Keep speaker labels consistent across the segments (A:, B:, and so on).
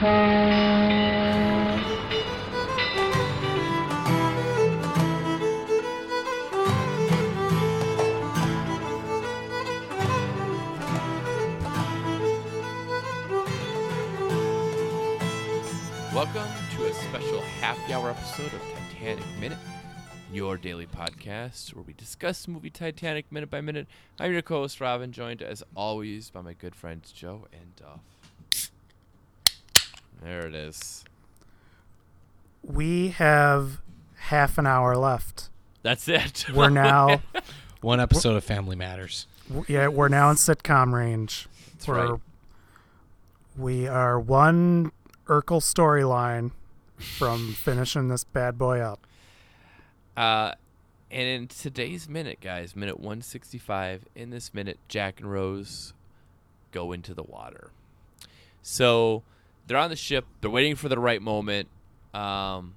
A: Welcome to a special happy hour episode of Titanic Minute, your daily podcast where we discuss the movie Titanic minute by minute. I'm your co-host Robin, joined as always by my good friends Joe and Duff. There it is.
B: We have half an hour left.
A: That's it.
B: We're now,
C: One episode of Family Matters.
B: yeah, we're now in sitcom range.
A: That's
B: we're,
A: right.
B: We are one Urkel storyline from finishing this bad boy up.
A: Uh, and in today's minute, guys, minute 165, in this minute, Jack and Rose go into the water. So they're on the ship. They're waiting for the right moment. Um,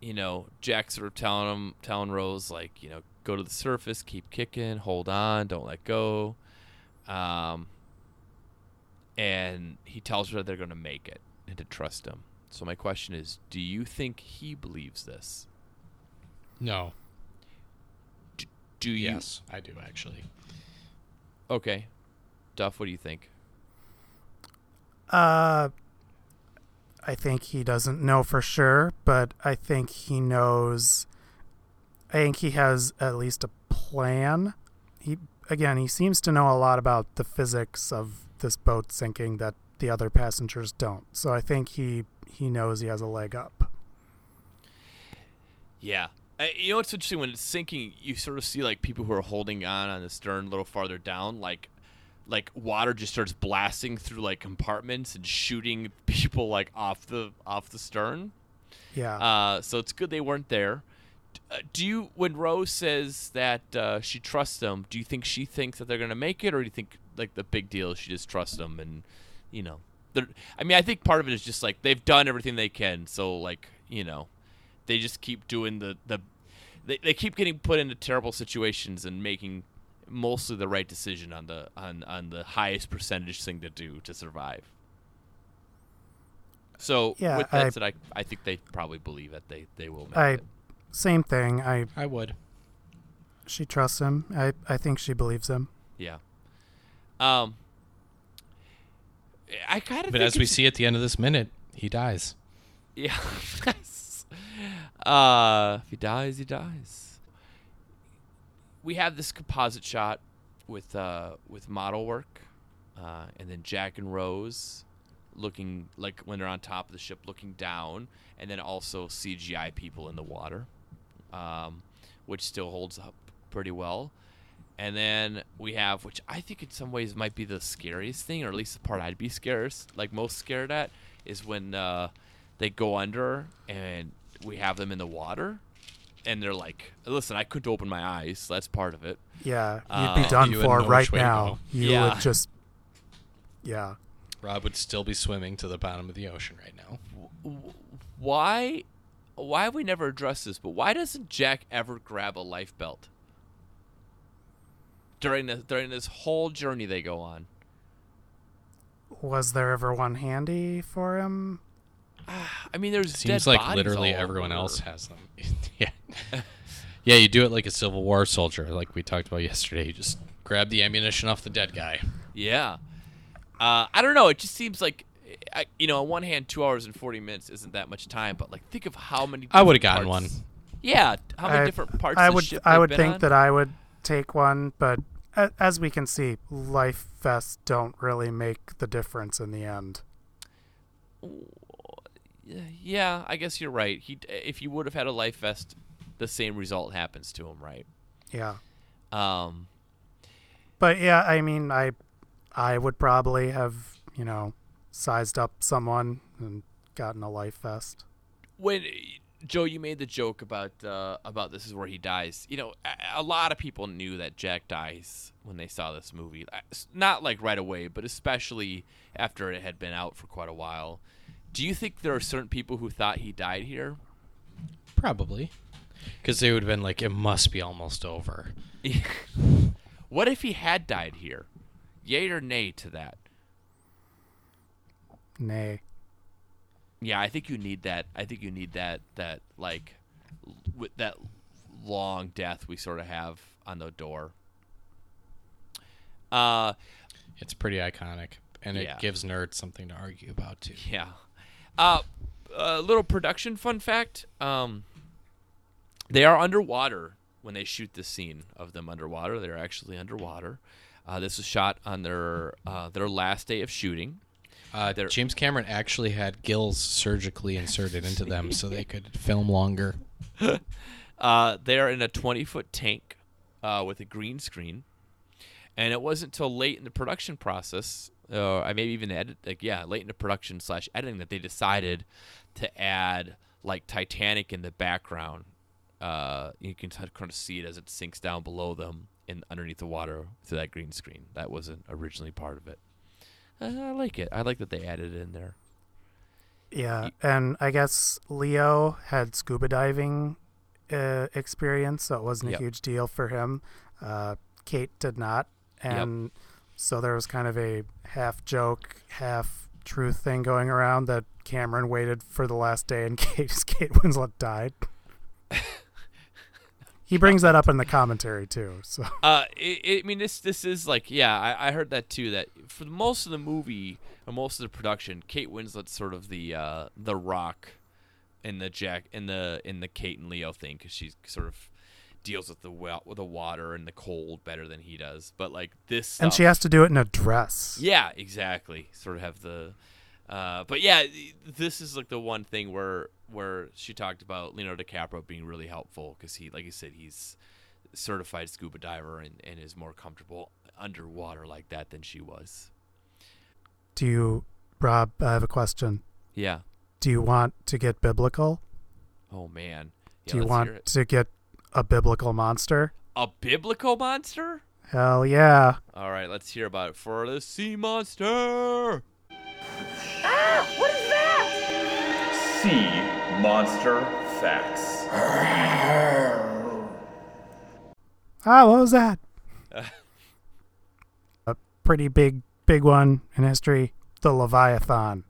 A: you know, Jack's sort of telling them, telling Rose, like, you know, go to the surface, keep kicking, hold on, don't let go. Um, and he tells her that they're going to make it and to trust him. So my question is, do you think he believes this?
C: No.
A: Do you?
C: Yes, I do actually.
A: Okay. Duff, what do you think?
B: Uh, I think he doesn't know for sure, but I think he knows. I think he has at least a plan. He again, he seems to know a lot about the physics of this boat sinking that the other passengers don't. So I think he he knows he has a leg up.
A: Yeah. Uh, you know what's interesting when it's sinking, you sort of see like people who are holding on on the stern a little farther down, like like water just starts blasting through like compartments and shooting people like off the off the stern.
B: Yeah.
A: Uh, so it's good they weren't there. Uh, do you, when Rose says that uh, she trusts them, do you think she thinks that they're gonna make it, or do you think like the big deal is she just trusts them and, you know. I mean, I think part of it is just like they've done everything they can, so like you know, they just keep doing the the, they, they keep getting put into terrible situations and making mostly the right decision on the on on the highest percentage thing to do to survive. So
B: Yeah,
A: with that
B: I-
A: said, I I think they probably believe that they they will make
B: I
A: it.
B: same thing. I
C: I would.
B: she trusts him. I I think she believes him.
A: Yeah. Um. I kind of.
C: But as we see at the end of this minute, he dies.
A: Yeah. uh, if he dies, he dies. We have this composite shot with uh with model work, uh, and then Jack and Rose looking like when they're on top of the ship, looking down, and then also CGI people in the water, um, which still holds up pretty well. And then we have, which I think in some ways might be the scariest thing, or at least the part I'd be scared, like most scared at, is when uh, they go under and we have them in the water, and they're like, "Listen, I couldn't open my eyes. That's part of it."
B: Yeah, you'd
A: Uh,
B: be done
C: you
B: for right
C: which way to
B: now.
C: go.
B: You
A: Yeah.
B: would just Yeah.
C: Rob would still be swimming to the bottom of the ocean right now.
A: Why? Why have we never addressed this? But why doesn't Jack ever grab a life belt during the during this whole journey they go on?
B: Was there ever one handy for him?
A: I mean, there's
C: Seems
A: dead
C: like literally
A: all
C: everyone
A: over.
C: else has them. yeah. yeah, you do it like a Civil War soldier, like we talked about yesterday. You just grab the ammunition off the dead guy.
A: Yeah. Uh, I don't know. It just seems like, I, you know, on one hand, two hours and forty minutes isn't that much time, but like, think of how many.
C: I would've gotten
A: parts-
C: one.
A: Yeah, how many
B: I-
A: different parts?
B: I would
A: ship
B: I would think
A: on?
B: that I would take one, but as we can see, life vests don't really make the difference in the end.
A: Yeah, I guess you're right. He, if you would have had a life vest, the same result happens to him, right?
B: Yeah.
A: Um,
B: But yeah, I mean, I I would probably have, you know, sized up someone and gotten a life vest.
A: when Joe, you made the joke about uh, about this is where he dies. You know, a, a lot of people knew that Jack dies when they saw this movie. Not like right away, but especially after it had been out for quite a while. Do you think there are certain people who thought he died here?
C: Probably. Because they would have been like, it must be almost over.
A: what if he had died here? Yay or nay to that?
B: Nay.
A: Yeah, I think you need that. I think you need that that like l- with that long death we sort of have on the door. Uh
C: It's pretty iconic, and it
A: Yeah.
C: gives nerds something to argue about too.
A: Yeah. Uh, a little production fun fact. Um, they are underwater when they shoot this scene of them underwater. They're actually underwater. Uh, this was shot on their uh, their last day of shooting.
C: Uh, James Cameron actually had gills surgically inserted into them so they could film longer.
A: Uh, they're in a 20 foot tank uh, with a green screen, and it wasn't until late in the production process, uh, I maybe even edit, like yeah, late in the production slash editing that they decided to add like Titanic in the background. Uh, you can kind of see it as it sinks down below them and underneath the water through that green screen. That wasn't originally part of it. Uh, I like it. I like that they added it in there.
B: Yeah, and I guess Leo had scuba diving uh, experience, so it wasn't
A: Yep.
B: a huge deal for him. Uh, Kate did not, and so there was kind of a half joke, half truth thing going around that Cameron waited for the last day and Kate Kate Winslet died. he brings that up in the commentary too. So
A: Uh, it, it, I mean, this this is like, yeah, I, I heard that too. That for most of the movie or most of the production, Kate Winslet's sort of the uh, the rock in the Jack in the in the Kate and Leo thing because she's sort of deals with the well with the water and the cold better than he does. But like this,
B: and she has to do it in a dress.
A: yeah, exactly. Sort of have the, uh, but yeah, this is like the one thing where where she talked about Leonardo DiCaprio being really helpful because he, like you said, he's certified scuba diver and, and is more comfortable underwater like that than she was.
B: Do you, Rob? I have a question.
A: Yeah.
B: Do you want to get biblical?
A: Oh man. Yeah,
B: Do you want to get a biblical monster?
A: a biblical monster?
B: Hell yeah.
A: All right, let's hear about it for the sea monster. Ah, what is that?
D: Sea Monster Facts.
B: Ah, what was that? a pretty big, big one in history the Leviathan.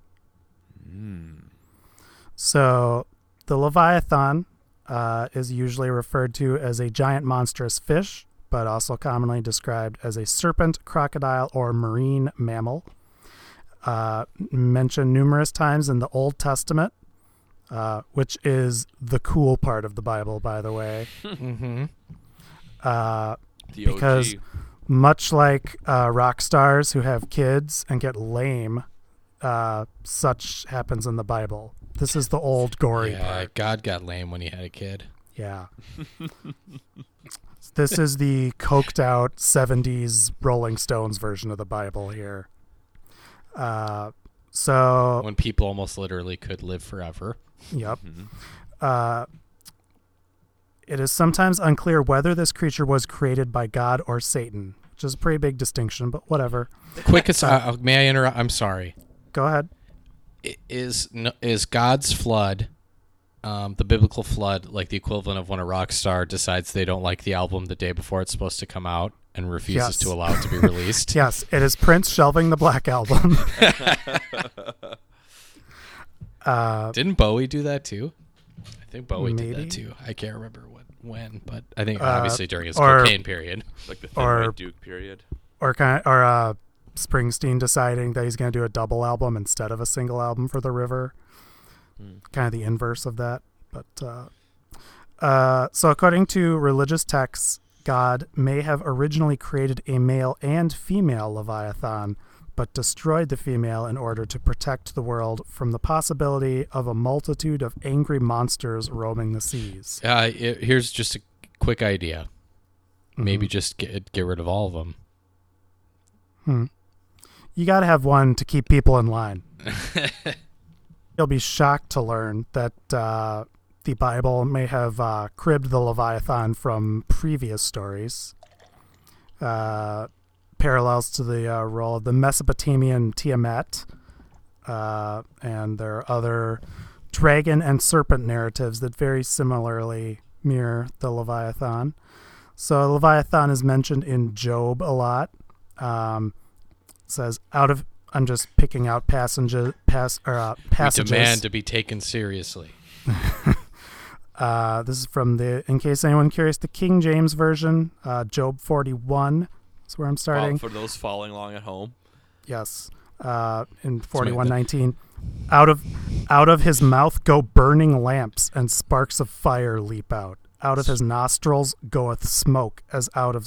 B: So, the Leviathan uh, is usually referred to as a giant monstrous fish, but also commonly described as a serpent, crocodile, or marine mammal. Uh, mentioned numerous times in the Old Testament, uh, which is the cool part of the Bible, by the way.
C: Mm-hmm.
B: Uh,
A: The
B: Because- much like uh, rock stars who have kids and get lame, uh, such happens in the Bible. This is the old gory
C: Yeah,
B: part.
C: God got lame when he had a kid.
B: Yeah. this is the coked out 70s Rolling Stones version of the Bible here. Uh, so,
C: When people almost literally could live forever.
B: yep.
A: Mhm.
B: Uh, it is sometimes unclear whether this creature was created by God or Satan, which is a pretty big distinction, but whatever.
C: Quickest, uh, may I interrupt? I'm sorry.
B: Go ahead.
C: I- Is is God's flood, um, the biblical flood, like the equivalent of when a rock star decides they don't like the album the day before it's supposed to come out and refuses
B: Yes.
C: to allow it to be released?
B: Yes, it is Prince shelving the Black Album. uh,
C: Didn't Bowie do that too? I think Bowie did that too. I can't remember what when, but I think
B: Uh,
C: obviously during his
B: or-
C: cocaine period.
A: Like the Thin
B: Or-
A: Duke period.
B: or kind of, or uh, Springsteen deciding that he's going to do a double album instead of a single album for the River.
A: Hmm.
B: Kind of the inverse of that, but uh, uh, so according to religious texts, God may have originally created a male and female Leviathan, but destroyed the female in order to protect the world from the possibility of a multitude of angry monsters roaming the seas.
C: Uh, i here's just a quick idea. Maybe
B: Mhm.
C: just get get rid of all of them.
B: Hmm. You got to have one to keep people in line. You'll be shocked to learn that uh, the Bible may have uh, cribbed the Leviathan from previous stories. Uh, parallels to the uh, role of the Mesopotamian Tiamat. Uh, and there are other dragon and serpent narratives that very similarly mirror the Leviathan. So Leviathan is mentioned in Job a lot. Um, says, "Out of I'm just picking out passenger pass or uh,
C: We
B: passages.
C: demand to be taken seriously.
B: Uh, this is from the, in case anyone curious, the King James version, uh, Job 41 is where I'm starting.
A: for those following along at home.
B: Yes, uh, in
C: that-
B: 41:19, out of out of his mouth go burning lamps, and sparks of fire leap out. Out of his nostrils goeth smoke, as out of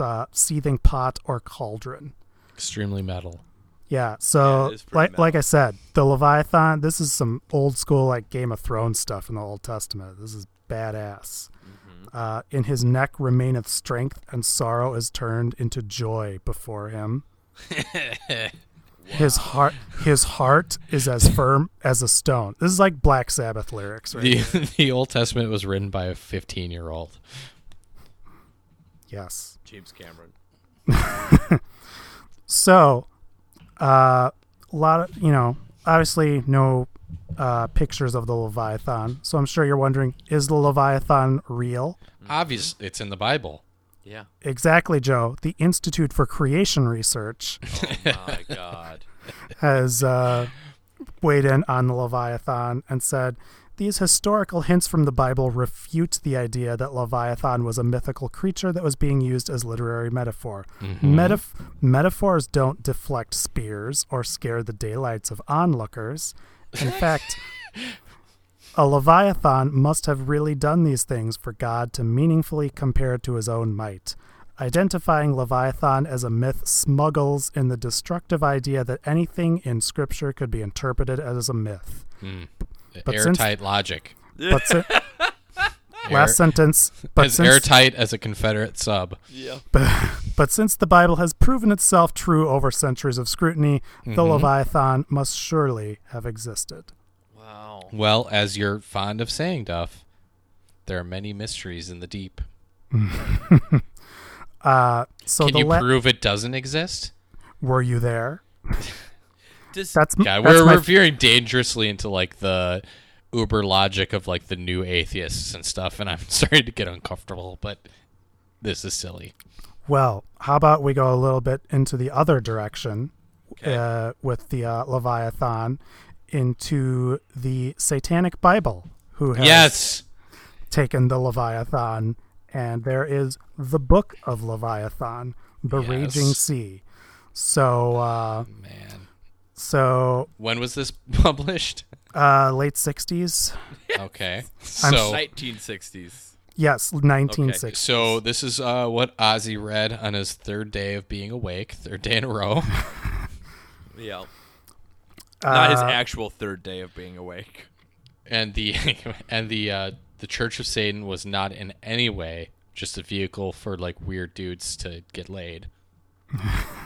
B: uh, seething pot or cauldron.
C: Extremely metal.
B: Yeah, so
A: it is pretty
B: like like. I said, the Leviathan. This is some old school like Game of Thrones stuff in the Old Testament. This is badass.
A: Mm-hmm.
B: Uh, in his neck remaineth strength, and sorrow is turned into joy before him. His heart, his heart is as firm as a stone. This is like Black Sabbath lyrics, right?
C: The
B: here.
C: the Old Testament was written by a 15 year old.
B: Yes.
A: James Cameron.
B: So, uh, a lot of you know, obviously no uh, pictures of the Leviathan. So I'm sure you're wondering, is the Leviathan real?
C: Obvious, it's in the Bible.
A: Yeah.
B: Exactly, Joe. The Institute for Creation Research
A: Oh my God.
B: has uh, weighed in on the Leviathan and said these historical hints from the Bible refute the idea that Leviathan was a mythical creature that was being used as literary metaphor. Mm-hmm. Metaf- metaphors don't deflect spears or scare the daylights of onlookers. In fact, a Leviathan must have really done these things for God to meaningfully compare it to his own might. Identifying Leviathan as a myth smuggles in the destructive idea that anything in Scripture could be interpreted as a myth. Hmm. But since-
C: airtight logic.
B: But si-
C: Air-
B: last sentence. But
C: as
B: since,
C: airtight as a Confederate sub.
A: Yeah.
B: but but, since the Bible has proven itself true over centuries of scrutiny, the Leviathan must surely have existed.
A: Wow.
C: Well, as you're fond of saying, Duff, there are many mysteries in the deep.
B: Uh, so
C: Can
B: the
C: you
B: la-
C: prove it doesn't exist?
B: were you there?
A: Does,
B: That's
C: Yeah,
B: that's
C: we're,
B: my
C: we're veering dangerously into like the uber logic of like the new atheists and stuff, and I'm starting to get uncomfortable, but this is silly.
B: Well, how about we go a little bit into the other direction
A: Okay.
B: uh, with the uh, Leviathan into the Satanic Bible, who has
C: Yes.
B: taken the Leviathan, and there is the Book of Leviathan, the
C: Yes.
B: Raging Sea. So, uh,
C: Man.
B: So
C: When was this published?
B: uh, late '60s,
C: Okay.
B: I'm
C: So
A: 1960s.
B: yes, 1960s.
C: so this is uh, what Ozzy read on his third day of being awake, third day in a row.
A: Yeah. Not his
B: Uh,
A: actual third day of being awake.
C: and the and the uh, the Church of Satan was not in any way just a vehicle for like weird dudes to get laid.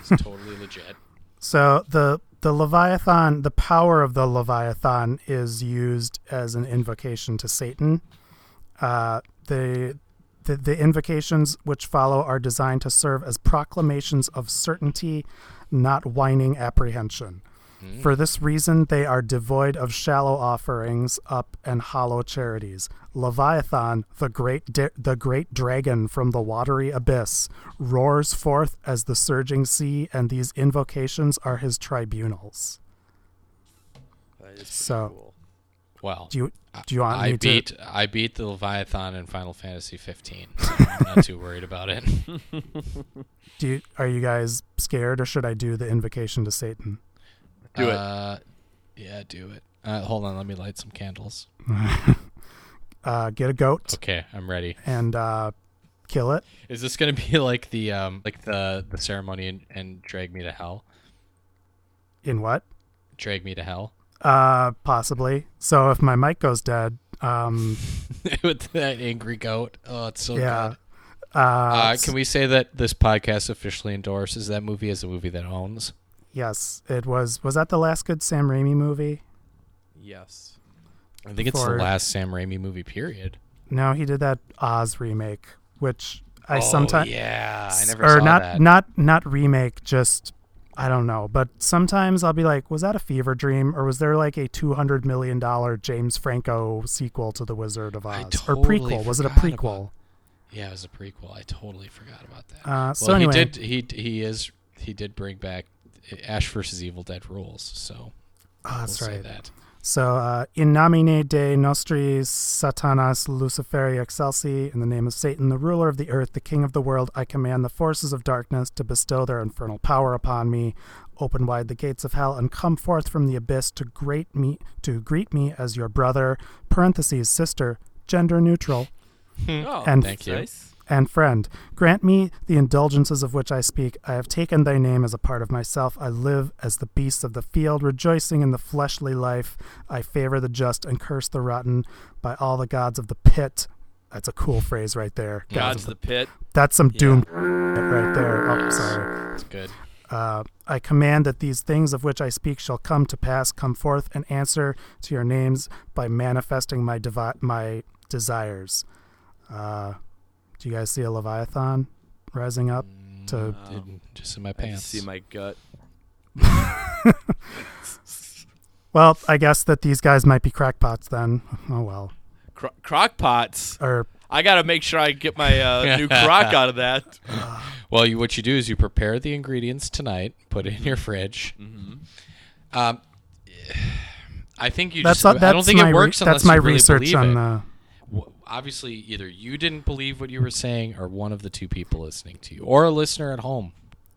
C: It's totally legit.
B: So the the Leviathan, the power of the Leviathan is used as an invocation to Satan. Uh, the, the the invocations which follow are designed to serve as proclamations of certainty, not whining apprehension. Mm-hmm. For this reason, they are devoid of shallow offerings up and hollow charities. Leviathan, the great da- the great dragon from the watery abyss, roars forth as the surging sea, and these invocations are his tribunals.
A: That is
B: So-
A: cool.
C: Well,
B: Do you do you want
C: I
B: me
C: beat
B: to?
C: I beat the Leviathan in Final Fantasy 15. So I'm not too worried about it.
B: Do you, are you guys scared, or should I do the invocation to Satan?
A: Do it.
C: Uh, yeah, do it. Uh, hold on, let me light some candles.
B: Uh, get a goat
C: Okay, I'm ready.
B: and uh, kill it.
C: Is this gonna be like the um like the the ceremony and, and drag me to hell?
B: In what?
C: Drag me to hell
B: Uh, possibly. So if my mic goes dead, um,
C: with that angry goat. Oh, it's so
B: yeah.
C: good.
B: Uh,
C: Uh, can we say that this podcast officially endorses that movie as a movie that owns?
B: Yes, it was. Was that the last good Sam Raimi movie?
A: Yes.
C: I think it's the last Sam Raimi movie. Period.
B: No, he did that Oz remake, which I
C: oh,
B: sometimes
C: yeah, I never
B: or
C: saw
B: not
C: that.
B: not not remake, just I don't know. But sometimes I'll be like, was that a fever dream, or was there like a two hundred million dollar James Franco sequel to The Wizard of Oz,
C: totally
B: or prequel? Was it a prequel?
C: about- yeah, it was a prequel. I totally forgot about that.
B: Uh, so
C: well,
B: anyway,
C: he did. He he is. He did bring back Ash versus Evil Dead rules. So
B: Oh, that's
C: we'll say
B: right.
C: that.
B: So, uh, in nomine Dei nostri Satanas Luciferi excelsi, in the name of Satan, the ruler of the earth, the king of the world, I command the forces of darkness to bestow their infernal power upon me. Open wide the gates of hell and come forth from the abyss to greet me to greet me as your brother, parentheses sister, gender neutral,
A: Oh,
B: And-
C: Thank you.
A: nice.
B: And friend. Grant me the indulgences of which I speak. I have taken thy name as a part of myself. I live as the beasts of the field, rejoicing in the fleshly life. I favor the just and curse the rotten by all the gods of the pit. That's a cool phrase right there.
A: God's
B: of
A: the pit.
B: That's some
A: Yeah.
B: doom right there. Oh, sorry.
C: It's good.
B: Uh, I command that these things of which I speak shall come to pass. Come forth and answer to your names by manifesting my devi- my desires. Uh, do you guys see a leviathan rising up? To
A: Wow.
C: Just in my
A: I
C: pants.
A: see my gut.
B: well, I guess that these guys might be crackpots then. Oh well.
A: Cro- crock pots.
B: Or
A: I gotta make sure I get my uh, new crock out of that.
C: Well, you, what you do is you prepare the ingredients tonight, put it in your fridge.
A: hmm
C: Um, I think you
B: that's
C: just.
B: not, that's
C: I don't think
B: my
C: it
B: re-
C: works unless
B: that's my
C: you really
B: research on
C: it.
B: the.
C: W- Obviously, either you didn't believe what you were saying, or one of the two people listening to you, or a listener at home.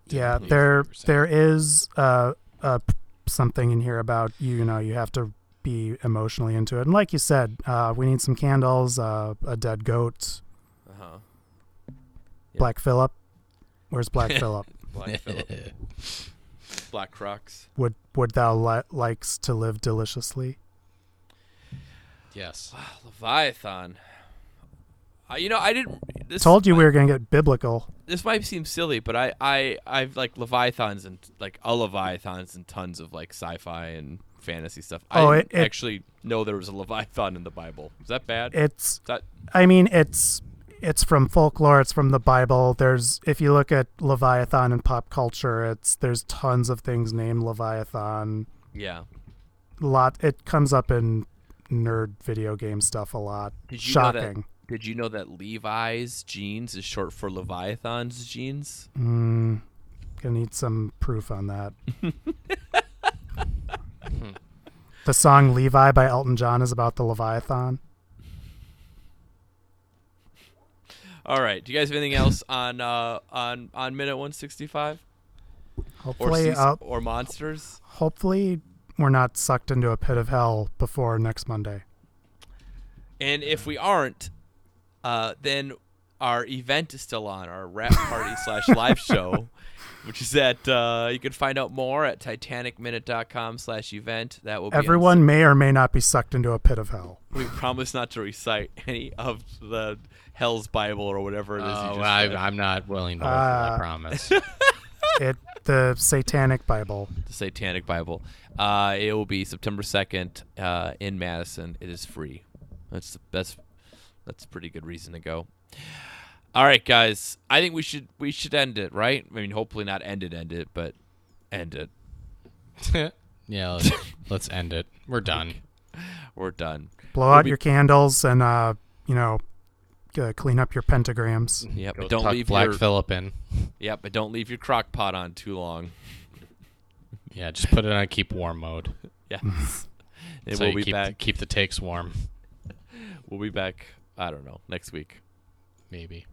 B: Yeah, there
C: what you were saying.
B: there is uh, uh, something in here about you. You know, you have to be emotionally into it, and like you said, uh, we need some candles, uh, a dead goat,
A: Uh huh. Yeah.
B: Black Phillip. Where's Black Phillip?
A: Black Phillip. Black Crocs.
B: Would would thou li- likes to live deliciously?
C: yes.
A: Leviathan. Uh, you know, I didn't. This
B: Told you we were gonna get biblical.
A: This might seem silly, but I, I, I've like Leviathans and like a Leviathans and tons of like sci-fi and fantasy stuff.
B: Oh,
A: I
B: it-
A: didn't
B: it-
A: actually know there was a Leviathan in the Bible. Is that bad?
B: It's
A: that
B: I mean, it's it's from folklore. It's from the Bible. There's if you look at Leviathan in pop culture, it's there's tons of things named Leviathan.
A: yeah?
B: lot it comes up in nerd video game stuff a lot.
A: Did you know that-
B: Shocking.
A: Did you know that Levi's jeans is short for Leviathan's jeans?
B: Mm, gonna need some proof on that. the song Levi by Elton John is about the Leviathan.
A: All right. Do you guys have anything else on uh, on on minute one sixty five
B: Hopefully,
A: seas-
B: uh,
A: or monsters?
B: hopefully we're not sucked into a pit of hell before next Monday.
A: And if we aren't, uh, then our event is still on our rap party slash live show, which is at uh, you can find out more at titanicminute.com slash event. That will be on
B: Everyone may or may not be sucked into a pit of hell.
A: We promise not to recite any of the Hell's Bible or whatever it is. you
C: Oh,
A: just
C: I, i'm not willing to.
B: Uh,
C: I promise.
B: It the Satanic Bible.
A: the Satanic Bible. Uh, it will be September second uh, in Madison. It is free. That's the best. That's a pretty good reason to go. All right, guys. I think we should we should end it, right? I mean, hopefully not end it, end it, but end it.
C: yeah, let's, let's end it. We're done.
A: We're done.
B: Blow
A: We'll
B: out
A: be-
B: your candles and uh, you know, uh, clean up your pentagrams.
A: Yep.
C: Go
A: But don't leave
C: Black
A: your
C: Phillip in.
A: yep. But don't leave your crock pot on too long.
C: Yeah, just put it on keep warm mode.
A: Yeah. and
C: so
A: we'll
C: you
A: be
C: keep
A: back.
C: keep the takes warm.
A: We'll be back. I don't know next week.
C: Maybe.